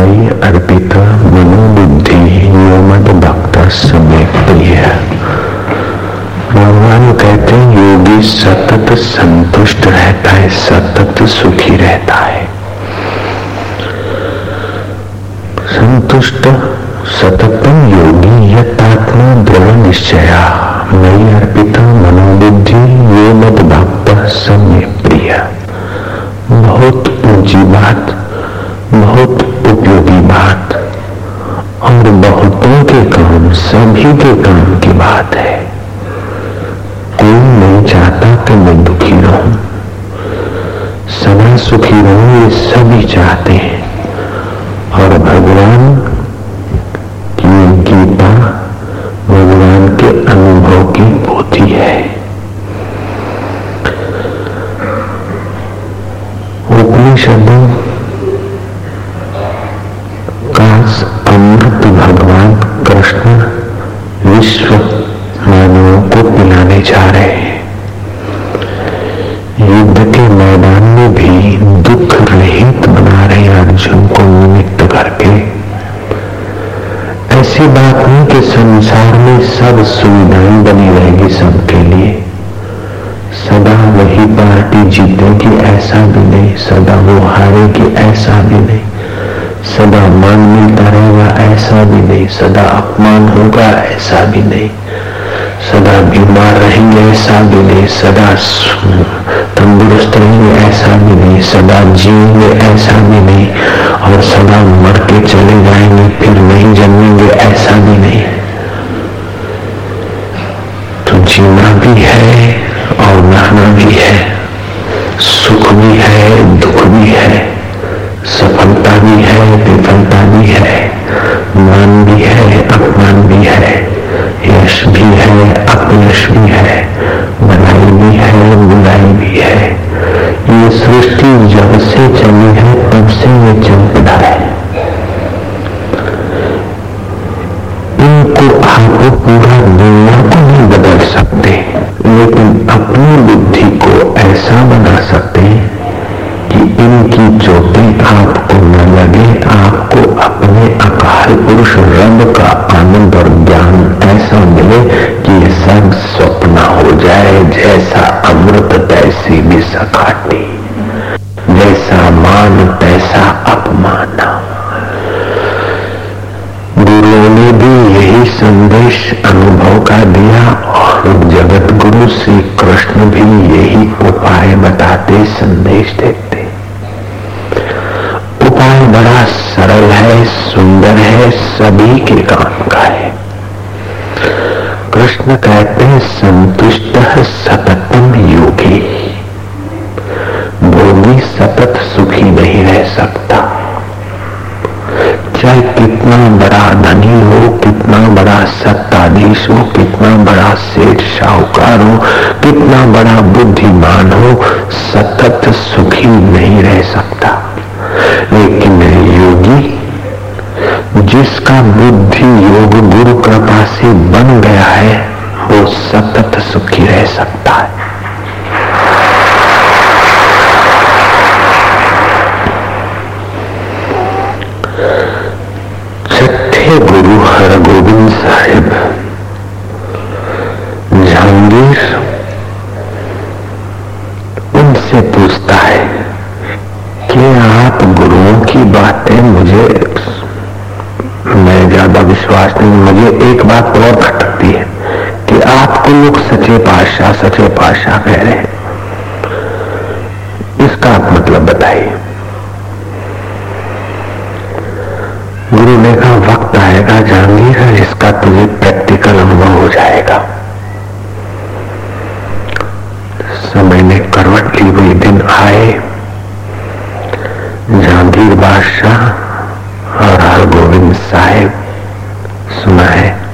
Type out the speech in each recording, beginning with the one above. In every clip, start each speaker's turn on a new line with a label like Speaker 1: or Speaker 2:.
Speaker 1: अर्पित मनोबुद्धि योमद भक्त समय प्रिय। भगवान कहते हैं, योगी सतत संतुष्ट रहता है, सतत सुखी रहता है। संतुष्ट, सततम योगी यत्मा दृढ़ निश्चया। मयि अर्पित मनोबुद्धि यो मद भक्त समय प्रिय। बहुत ऊँची बात, बहुत बहुतों के काम, सभी के काम की बात है। कोई नहीं चाहता कि मैं दुखी रहूँ सदा सुखी रहूँ, ये सभी चाहते हैं। और भगवान की गीता भगवान के अनुभव की पोथी है। उपनिषदों भी नहीं, सदा अपमान होगा, ऐसा भी नहीं। सदा बीमार रहेंगे, ऐसा भी नहीं, सदा तंदुरुस्त रहेंगे, ऐसा भी नहीं। सदा जिएँगे, ऐसा भी नहीं। और सदा मर के चले जाएँगे, फिर नहीं जन्मेंगे, ऐसा भी नहीं। तो जीना भी है और मरना भी है। सुख भी है, दुख भी है। सफलता भी है विफलता भी है, मान भी है, अपमान भी है, यश भी है, अपयश भी है, भलाई भी है, बुराई भी है। ये सृष्टि जब से चली है, तब से ये चल पड़ा है। इनको आप पूरा दुनिया को नहीं बदल सकते, लेकिन अपनी बुद्धि को ऐसा बना सकते कि इनकी चोटें आपको न लगे, आपको अपने अकाल पुरुष रब का आनंद और ज्ञान ऐसा मिले कि सब स्वप्न हो जाए, जैसा अमृत तैसी भी सखाटी, जैसा मान, तैसा अपमान। गुरुओं ने भी यही संदेश अनुभव का दिया और जगत गुरु श्री कृष्ण भी यही उपाय बताते संदेश देते। बड़ा सरल है, सुंदर है, सभी के काम का है। कृष्ण कहते हैं, संतुष्ट है सततम योगी। भोगी सतत सुखी नहीं रह सकता। चाहे कितना बड़ा धनी हो, कितना बड़ा सत्ताधीश हो, कितना बड़ा सेठ शाहूकार हो, कितना बड़ा बुद्धिमान हो, सतत सुखी नहीं रह सकता। लेकिन योगी, जिसका बुद्धि योग गुरु कृपा से बन गया है, वो सतत सुखी रह सकता है छठे गुरु हरगोविंद साहिब जहांगीर उनसे पूछता है कि आप गुरुओं की बातें मुझे मैं ज़्यादा विश्वास नहीं मुझे एक बात और खटकती है कि आपको लोग सचे पाशाह सचे पाशाह कह रहे हैं। इसका आप मतलब बताइए। गुरु ने कहा, वक्त आएगा जहांगीर इसका तुझे प्रैक्टिकल अनुभव हो जाएगा। समय ने करवट ली हुई दिन आए। जहांगीर बादशाह और हर गोविंद साहेब सुना है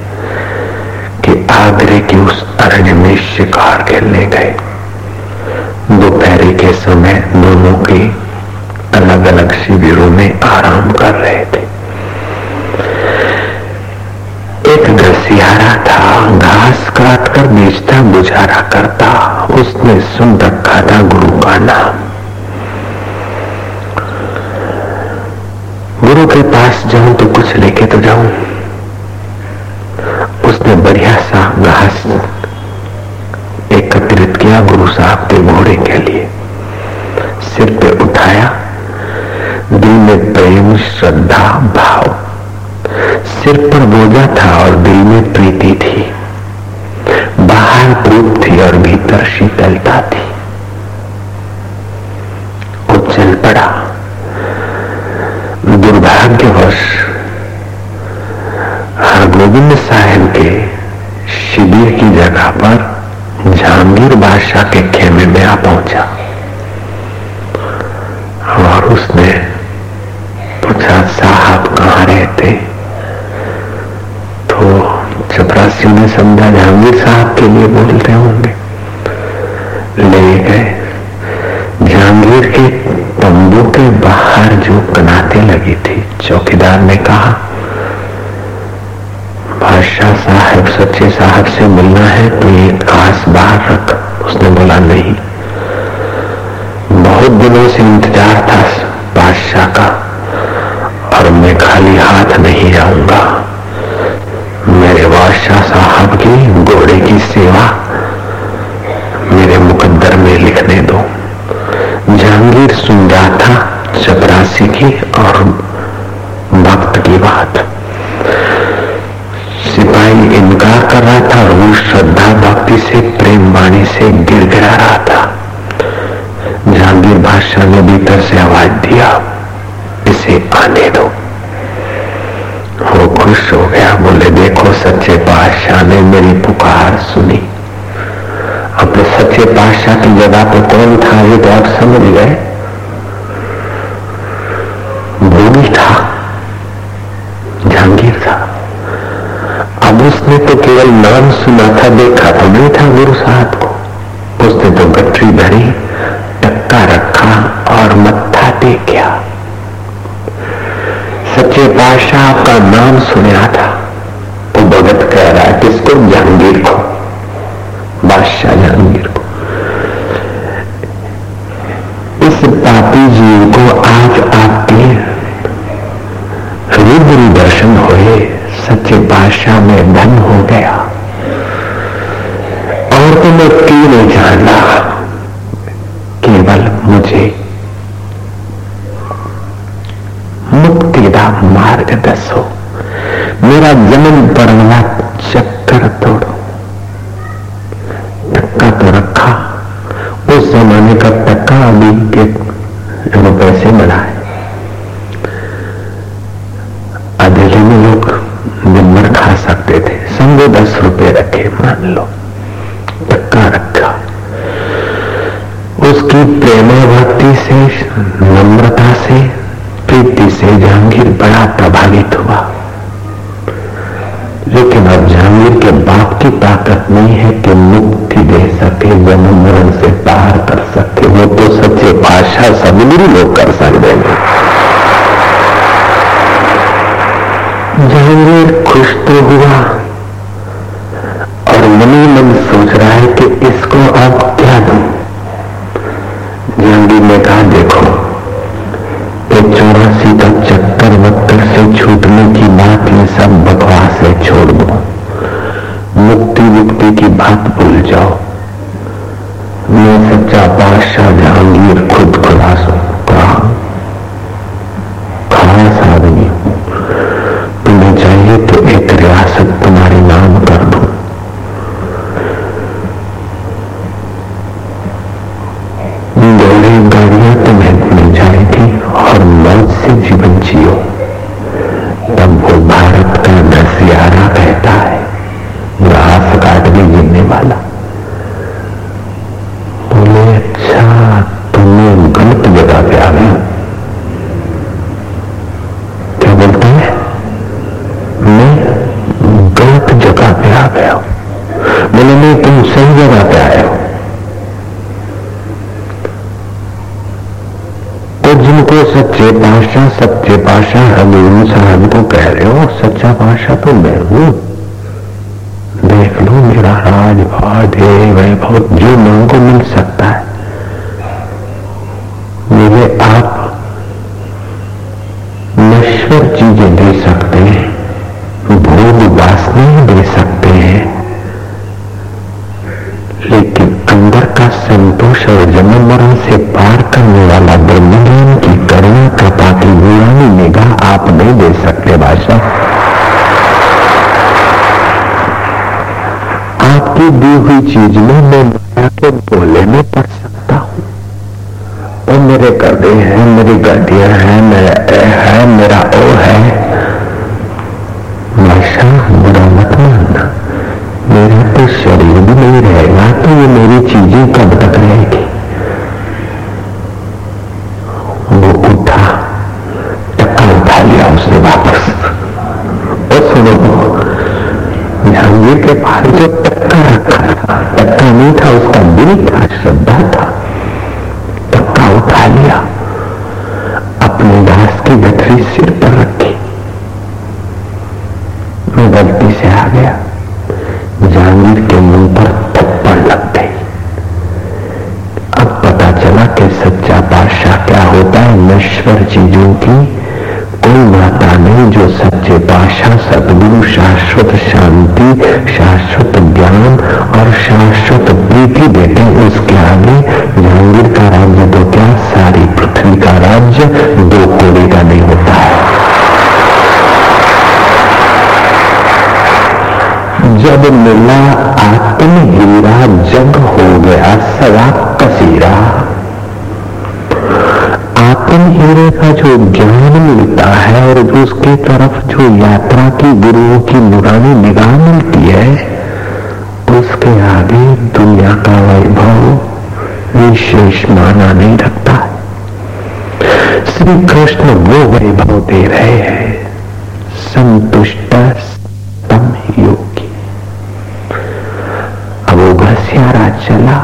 Speaker 1: कि आगरे की उस अरज में शिकार खेलने गए। दोपहर के समय दोनों के अलग अलग शिविरों में आराम कर रहे थे। एक घसियारा था, घास काट कर बेचता गुजारा करता। उसने सुन रखा था गुरु का नाम। गुरु के पास जाऊँ तो कुछ लेके तो जाऊँ उसने बढ़िया सा घास एकत्रित किया गुरु साहब के घोड़े के लिए सिर पे उठाया दिल में प्रेम श्रद्धा भाव सिर पर बोझा था और दिल में प्रीति थी बाहर धूप थी और भीतर शीतलता थी वो चल पड़ा दुर्भाग्यवश हरगोविंद साहेब के शिविर की जगह पर जहांगीर बादशाह के खेमे में आ पहुँचा और उसने पूछा, साहब कहाँ रहते तो चपरासी ने समझा, जहांगीर साहब के लिए बोलते होंगे। ले गए। चौकीदार ने कहा, बादशाह साहब, सच्चे साहब से मिलना है तो ये घास बाहर रख, उसने बोला, नहीं। बहुत दिनों से इंतज़ार था बादशाह का और मैं खाली हाथ नहीं आऊँगा मेरे बादशाह साहब की घोड़े की सेवा मेरे मुकद्दर में लिखने दो। जहांगीर सुन रहा था, चपरासी की और भक्त की बात। सिपाही इनकार कर रहा था वो श्रद्धा भक्ति से, प्रेम वाणी से गिर गिरा रहा था। जहांगीर बादशाह ने भीतर से आवाज़ दिया, इसे आने दो। वो खुश हो गया, बोले, देखो, सच्चे बादशाह ने मेरी पुकार सुनी। अपने सच्चे बादशाह की जगह पर कौन था, ये तो आप समझ गए? भूमि था जहांगीर था अब उसने तो केवल नाम सुना था, देखा तो नहीं था गुरु साहब को। उसने तो गठरी भरी टक्का रखा और मत्था टेकिया। सच्चे बादशाह का नाम सुना था। वो भगत कह रहा है, किसको? जहांगीर को। बादशाह जहांगीर। बादशाह में धन हो गया। और तो क्यों नहीं जाना? केवल मुझे। मुक्ति का मार्ग दसो। मेरा जन्म परवला चक्कर तोड़ो टक्का तो रखा उस जमाने का टक्का अभी के रुपए से बड़ा है अधेले में लोग दिन भर खा सकते थे समझो दस रुपए रखे मान लो टक्का रखा उसकी प्रेम भक्ति से नम्रता से प्रीति से जहांगीर बड़ा प्रभावित हुआ। लेकिन अब जहांगीर के बाप की ताकत नहीं है कि मुक्ति दे सके जन्म मरण से पार कर सके। वो तो सच्चे पाशाह सदगुरु लोग कर सकते हैं। जहांगीर खुश तो हुआ और मनी मन सोच रहा है कि इसको अब क्या दू। जहांगीर ने कहा, देखो, ये चौरासी छूटने की बात ये सब बकवास है, छोड़ दो। मुक्ति मुक्ति की बात भूल जाओ। मैं सच्चा बादशाह जहांगीर खुद खुलास हजूर साहब को कह रहे हो सच्चा पाशाह तो मैं हूँ। देख लो मेरा राज भाद है वैभव जो मांगो मिल सकता है। मेरे आप नश्वर चीज़ें दे सकते हैं, भोग वासनाएँ दे सकते हैं। लेकिन अंदर का संतोष और जन्म मरण से पार करने वाला ब्रह्मज्ञान की करुणा, कृपा की नूरानी निगाह आप नहीं दे सकते भाषा। आपकी दी हुई चीज़ में मैं माया के बोले में पड़ सकता हूँ। और मेरे गड्ढे हैं मेरी गड्डियाँ हैं मेरा ए है मेरा ओ है भाषा बुरा मत मानना मेरा तो शरीर भी नहीं रहेगा तो ये मेरी चीज़ें कब तक रहेगी वो उठा टक्का उठा लिया उसने वापस और सुनो जहांगीर के पास जो टक्का रखा था टक्का नहीं था उसका दिल था श्रद्धा था टक्का उठा लिया अपने दास की गठरी सिर पर रखी। मैं गलती से आ गया। जहांगीर के मुँह पर थप्पड़ लग गई। अब पता चला कि सच्चा बादशाह क्या होता है, नश्वर चीज़ों की जो सच्चे पाशा सदगुरु, शाश्वत शांति, शाश्वत ज्ञान और शाश्वत प्रीति देते उसके आगे जहांगीर का राज्य तो क्या? सारी पृथ्वी का राज्य दो कोड़ी का नहीं होता। है जब मिला आत्म हीरा जग हो गया सवा कसीरा। आत्म हीरे का जो ज्ञान मिलता है और उसके तरफ़ जो यात्रा की गुरुओं की नुरानी निगाह मिलती है, उसके आगे दुनिया का वैभव विशेष माना नहीं रखता। श्री कृष्ण वो वैभव दे रहे हैं। संतुष्ट तम योगी अब वो घसियारा चला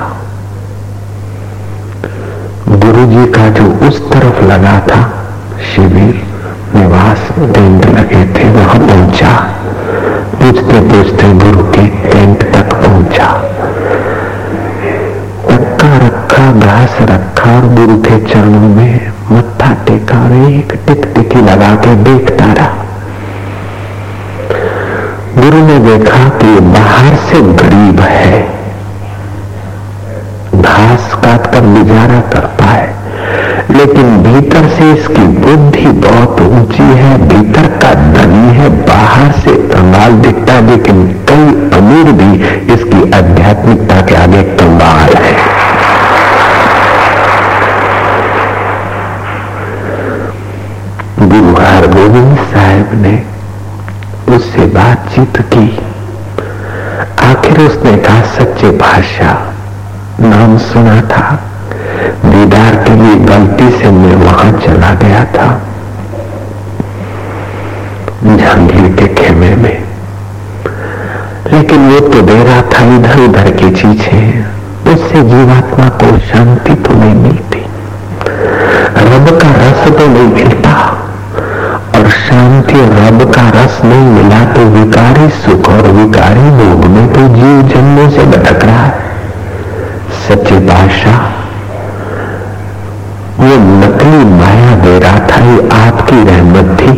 Speaker 1: गुरु जी का जो उस तरफ़ लगा था। शिविर, निवास, टेंट लगे थे, वहाँ पहुँचा। पूछते पूछते गुरु के टेंट तक पहुँचा। पक्का रखा, घास रखा और गुरु के चरणों में मत्था टेका और एक टिकटिकी लगा के देखता रहा। गुरु ने देखा कि बाहर से गरीब है घास काट कर गुजारा करता है लेकिन भीतर से इसकी बुद्धि बहुत ऊँची है, भीतर का धनी है, बाहर से कंगाल दिखता है, लेकिन कई अमीर भी इसकी आध्यात्मिकता के आगे कंगाल है। गुरु हरगोविंद साहब ने उससे बातचीत की। आखिर उसने कहा, सच्चे भाषा नाम सुना था। दीदार के लिए गलती से मैं वहाँ चला गया था। जहांगीर के खेमे में। लेकिन वो तो दे रहा था इधर उधर की चीज़ें। उससे जीवात्मा को शांति तो नहीं मिलती। रब का रस तो नहीं मिलता। और शांति रब का रस नहीं मिला तो विकारी सुख और विकारी भोग में तो जीव जन्मों से भटक रहा है। सच्चे बादशाह वो नकली माया दे रहा था ये आपकी रहमत थी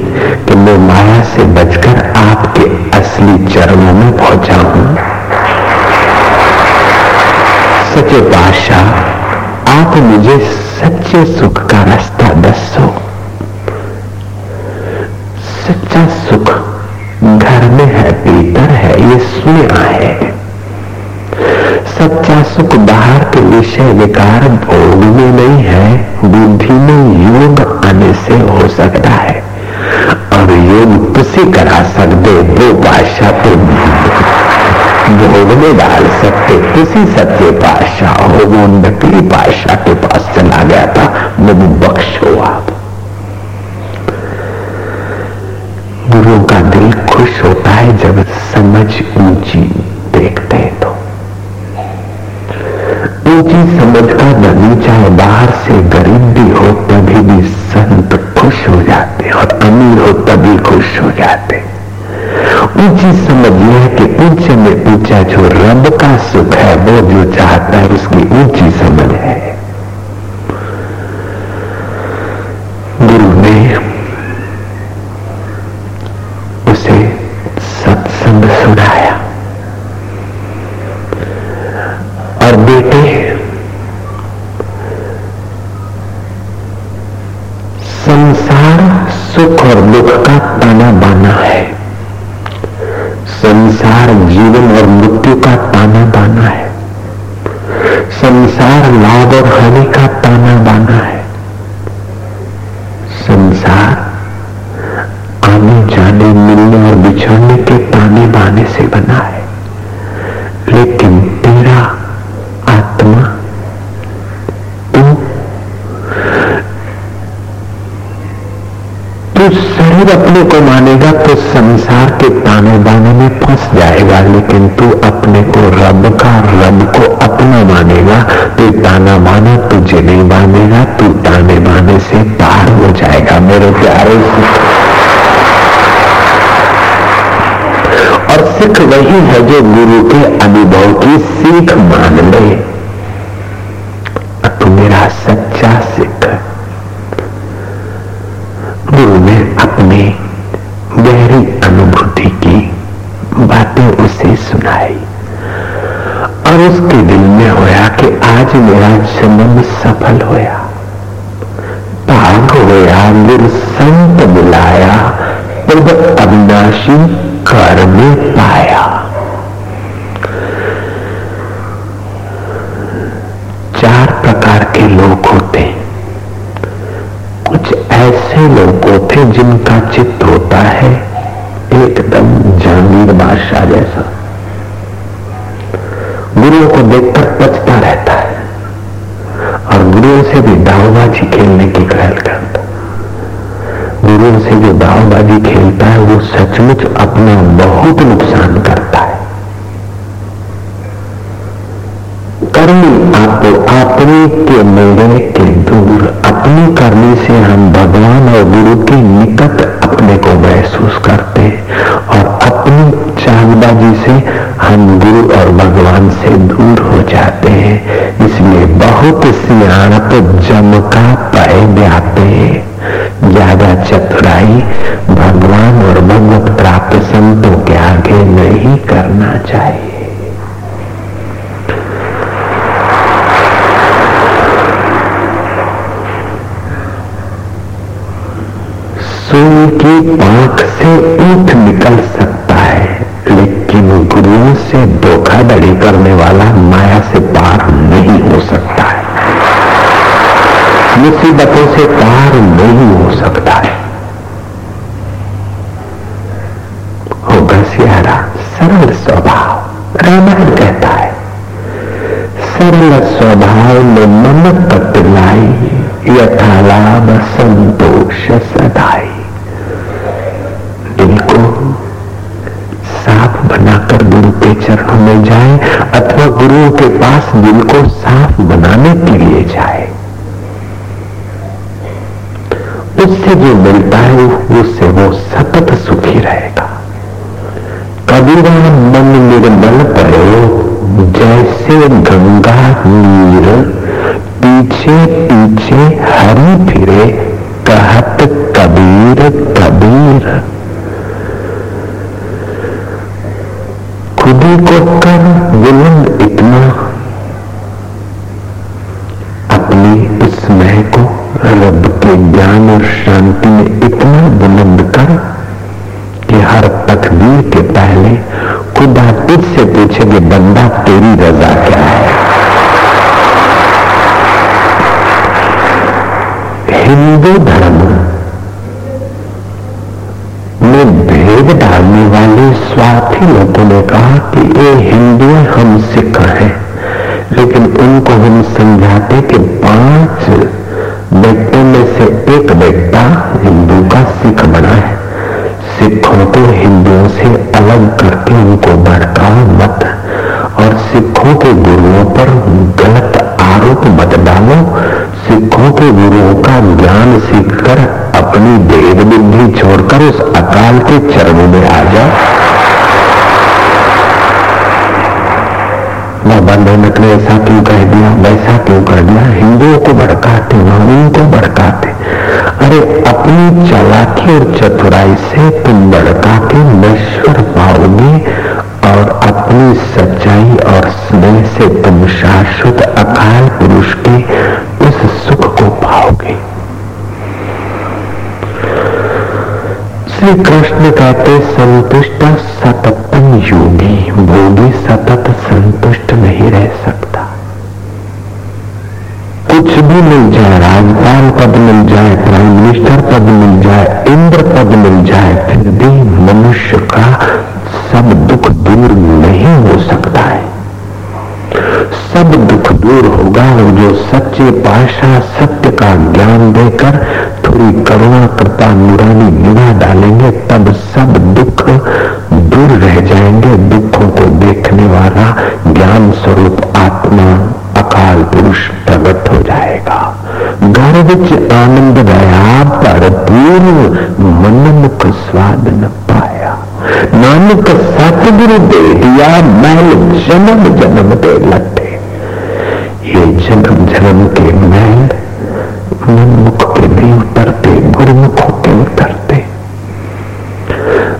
Speaker 1: कि मैं माया से बचकर आपके असली चरणों में पहुँचा हूँ। सच्चे बादशाह, आप मुझे सच्चे सुख का रास्ता दसो। सच्चा सुख घर में है, भीतर है, ये सुना है। सुख बाहर के विषय विकार भोग में नहीं है, बुद्धि में योग आने से हो सकता है। और योग तुसी करा सकते, वो भाषा तो भोग में डाल सकते तुसी सत्य पाशाह हो वो नकली पाशाह के पास चला गया था मुझे बख्श आप समझ का धनी चाहे बाहर से गरीब भी हो, तभी भी संत खुश हो जाते और अमीर हो, तभी खुश हो जाते। ऊँची समझ यह कि ऊँचे में ऊँचा जो रब का सुख है, वो जो चाहता है उसकी ऊँची समझ है। शरीर अपने को मानेगा तो संसार के ताने बाने में फंस जाएगा, लेकिन तू अपने को रब का रब को अपना मानेगा। तो ताना बाना तुझे नहीं मानेगा, तू ताने बाने से पार हो जाएगा, मेरे प्यारे। और सिख वही है जो गुरु के अनुभव की सीख मान ले। तू मेरा सच्चा सिख जन्म इसलिए बहुत सियाणप जम का पय जाते ज़्यादा चतुराई भगवान और भगवत प्राप्त संतों के आगे नहीं करना चाहिए। सूर्य की पांख से ऊँट निकल सकता गुरुओं से धोखाधड़ी करने वाला माया से पार नहीं हो सकता है। मुसीबतों से पार नहीं हो सकता है। होगा सियारा, सरल स्वभाव, रामायण कहता है, सरल स्वभाव में मन कटलाई यथालाभ संतोष सदाई दिल को साफ़ बनाकर गुरु के चरणों में जाए अथवा गुरुओं के पास दिल को साफ़ बनाने के लिए जाए। उससे जो मिलता है, उससे वो सतत सुखी रहेगा। कबीरा मन निर्मल पड़ो, जैसे गंगा, नीर, पीछे पीछे हरी फिरे, कहत कबीर कबीर। खुदी को कर बुलंद इतना। अपनी इस मह को रब के ज्ञान और शांति में इतना बुलंद कर कि हर तकदीर के पहले खुदा तुझसे पूछे कि बंदा तेरी रजा क्या है? हिंदू धर्म में डालने वाले स्वार्थी लोगों ने कहा कि ये हिंदू हम सिख हैं लेकिन उनको हम समझाते कि पाँच बेटों में से एक बेटा हिंदू का सिख बना है। सिखों को हिंदुओं से अलग करके उनको भड़काओ मत, और सिखों के गुरुओं पर गलत आरोप मत डालो। सिखों के गुरुओं का ज्ञान सीखकर अपनी भेद बुद्धि छोड़कर उस अकाल के चरणों में आ जाओ। बाबा नानक ने ऐसा क्यों कह दिया? वैसा क्यों कर दिया? हिंदुओं को भड़काते मामिन को भड़काते। अरे, अपनी चलाकी और चतुराई से तुम भड़का के नश्वर पाओगे और अपनी सच्चाई और स्नेह से तुम शाश्वत अकाल पुरुष के श्री कृष्ण कहते संतुष्ट सततम योगी भोगी सतत संतुष्ट नहीं रह सकता। कुछ भी मिल जाए, राजपाल पद मिल जाए, प्राइम मिनिस्टर पद मिल जाए, इंद्र पद मिल जाए, फिर भी मनुष्य का सब दुख दूर नहीं हो सकता है सब दुख दूर होगा और जो सच्चे पाशाह सत्य का ज्ञान देकर थोड़ी करुणा कृपा नुरानी निगाह डालेंगे, तब सब दुख दूर रह जाएँगे। दुखों को देखने वाला ज्ञान स्वरूप आत्मा अकाल पुरुष प्रकट हो जाएगा। घर विच आनंद गया पर पूर्व मन मुख स्वाद न पाया। नानक सतगुरु दे दिया, मैल जन्म जन्म दे ये जन्म जन्म के मैल मनमुख के भी उतरते गुरमुख के उतरते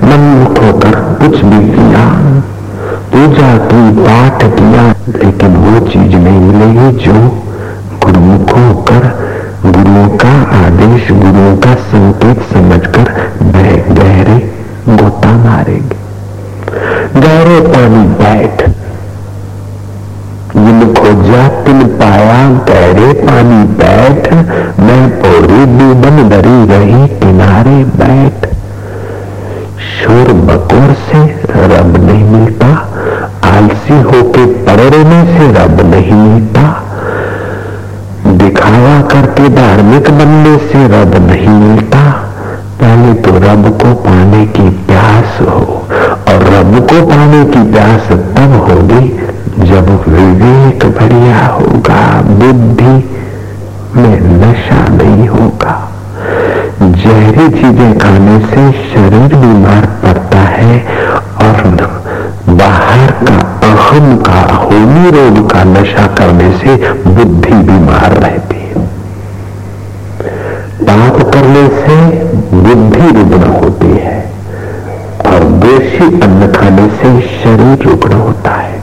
Speaker 1: मनमुख होकर कुछ भी किया पूजा की पाठ किया लेकिन वो चीज़ नहीं मिलेगी जो रब नहीं मिलता, पहले तो रब को पाने की प्यास हो और रब को पाने की प्यास तब होगी जब विवेक बढ़िया होगा, बुद्धि में नशा नहीं होगा। जहरी चीज़ें खाने से शरीर बीमार पड़ता है और बाहर का अहम का, होमी रोग का नशा करने से बुद्धि बीमार रहती करने से बुद्धि रुग्ण होती है और देशी अन्न खाने से शरीर रुग्ण होता है।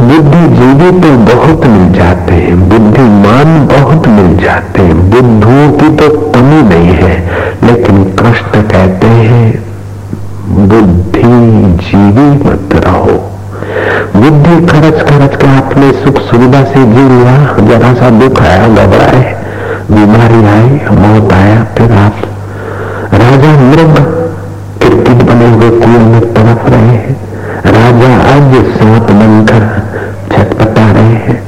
Speaker 1: बुद्धिजीवी तो बहुत मिल जाते हैं, बुद्धिमान बहुत मिल जाते हैं बुद्धुओं की तो कमी नहीं है, लेकिन कृष्ण कहते हैं, बुद्धि जीवी मत रहो। बुद्धि खर्च खर्च के अपने सुख सुविधा से जी लिया जरा सा दुख आया, घबराए। बीमारी आई, मौत आया, फिर आप राजा मृग किरकिट बने हुए कुएँ में तड़प रहे हैं। राजा आज सात बनकर छटपटा रहे हैं।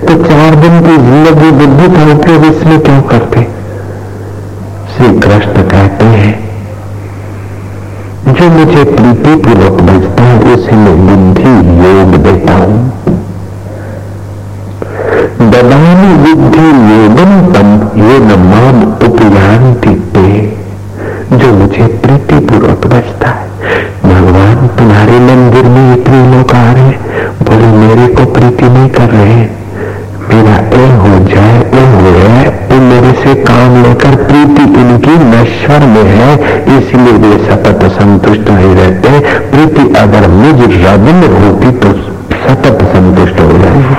Speaker 1: तो चार दिन की ज़िंदगी बुद्धि का उपयोग, इसमें क्यों? इसलिए वे सतत संतुष्ट नहीं रहते प्रीति, अगर मुझ रब में होती तो सतत संतुष्ट हो जाएगी।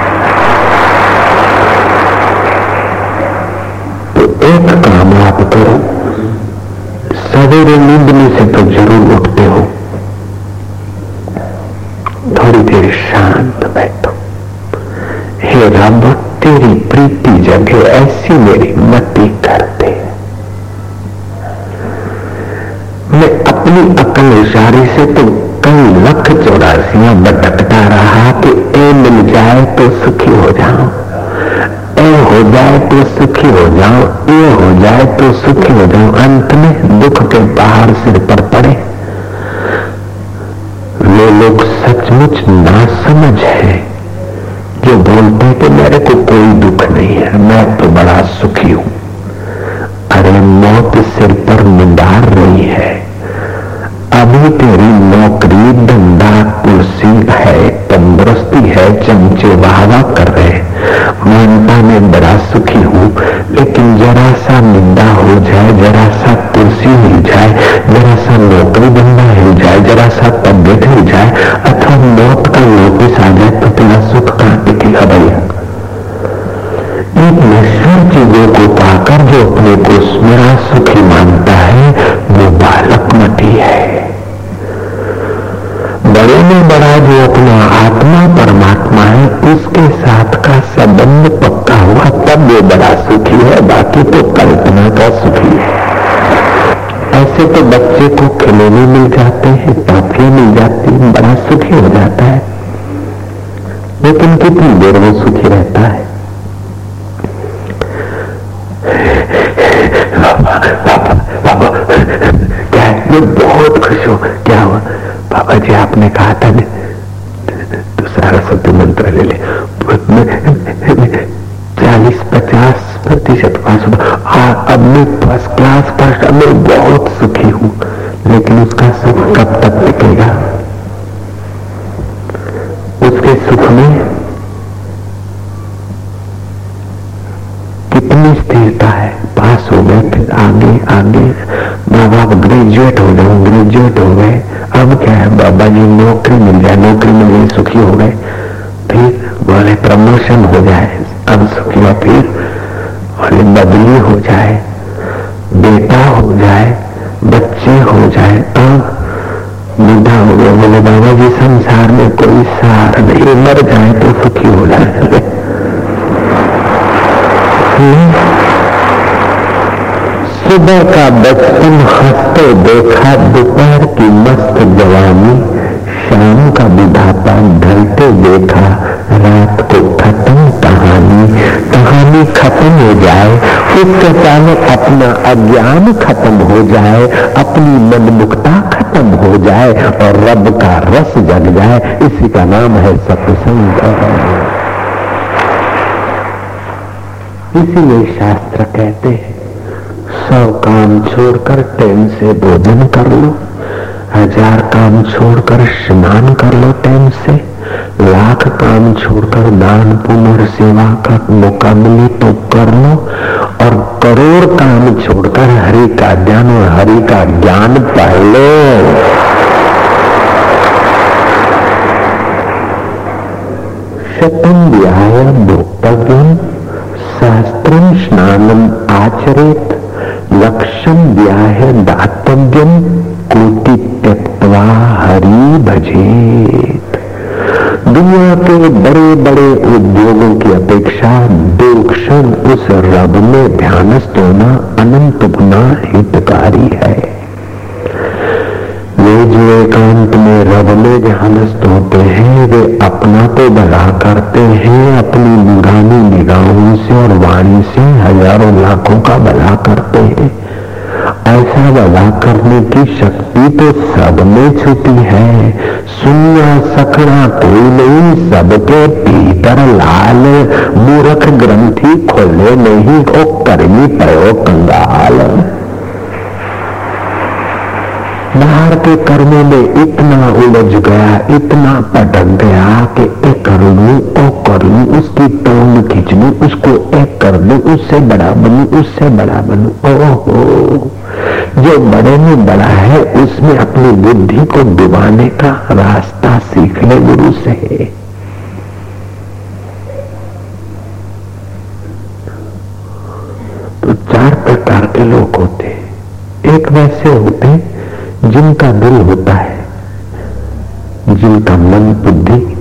Speaker 1: तो एक काम आप करो, सवेरे नींद में से तो ज़रूर उठते हो। थोड़ी देर शांत बैठो। हे रब, तेरी प्रीति जगह ऐसी मेरी मति कर दे मैं अपनी अकल से तो कई लख चौरासियाँ भटकता रहा कि ए मिल जाए तो सुखी हो जाऊँ। ए हो जाए तो सुखी हो जाऊँ। ए हो जाए तो सुखी हो जाऊँ। अंत में दुख के पहाड़ सिर पर पड़े। वे लोग सचमुच ना समझ है। जो बोलते कितनी देर वो सुखी रहता है? क्या है मैं बहुत खुश हूँ। क्या हुआ? बाबा जी, आपने कहा था तो सारा शब्द मंत्र ले ले। चालीस, पचास प्रतिशत पास अब मैं फ़र्स्ट क्लास फ़र्स्ट अब मैं बहुत सुखी बच्चे हो जाए अब बुढ़ा हो गया बोले बाबा जी संसार में कोई सहारा नहीं। मर जाए तो सुखी हो जाए। सुबह का बचपन हँसते देखा, दोपहर की मस्त जवानी, शाम का विधाता ढलते देखा, रात को खत्म कहानी खत्म हो जाए उसके पहले अपना अज्ञान खत्म हो जाए, अपनी मनमुखता खत्म हो जाए और रब का रस जग जाए, इसी का नाम है सत्संग। इसीलिए शास्त्र कहते हैं, सौ काम छोड़कर टाइम से भोजन कर लो, हज़ार काम छोड़कर स्नान कर लो टाइम से। लाख काम छोड़कर दान और सेवा का मौका मिले तो कर लो और करोड़ काम छोड़कर हरि का ध्यान और हरि का ज्ञान पाल लो शतम व्याय भोक्तव्यम सहस्त्रम स्नानम आचरित लक्ष्यम व्याह दातव्यम, कोटि त्यक्वा हरि भजेत दुनिया के बड़े बड़े उद्योगों की अपेक्षा दो क्षण उस रब में ध्यानस्थ होना अनंत गुना हितकारी है। वे जो एकांत में रब में ध्यानस्थ होते हैं, वे अपना तो भला करते हैं, अपनी निगानी निगाहों से और वाणी से हज़ारों लाखों का भला करते हैं। ऐसा भला करने की शक्ति तो सब में छुपी है सुनना सकना कोई नहीं सबके भीतर लाल, मूर्ख ग्रंथि खोले नहीं ओ कर्मी पयो कंगाल। बाहर के कर्मों में इतना उलझ गया, इतना पटक गया कि कर लू ओ कर लू उसकी टोंग खींच लू उसको एक कर लू, उससे बड़ा बनू, उससे बड़ा बनू। ओहो! जो बड़े में बड़ा है, उसमें अपनी बुद्धि को डुबाने का रास्ता सीख ले, गुरु से। तो चार प्रकार के लोग होते एक वैसे होते जिनका दिल होता है, जिनका मन बुद्धि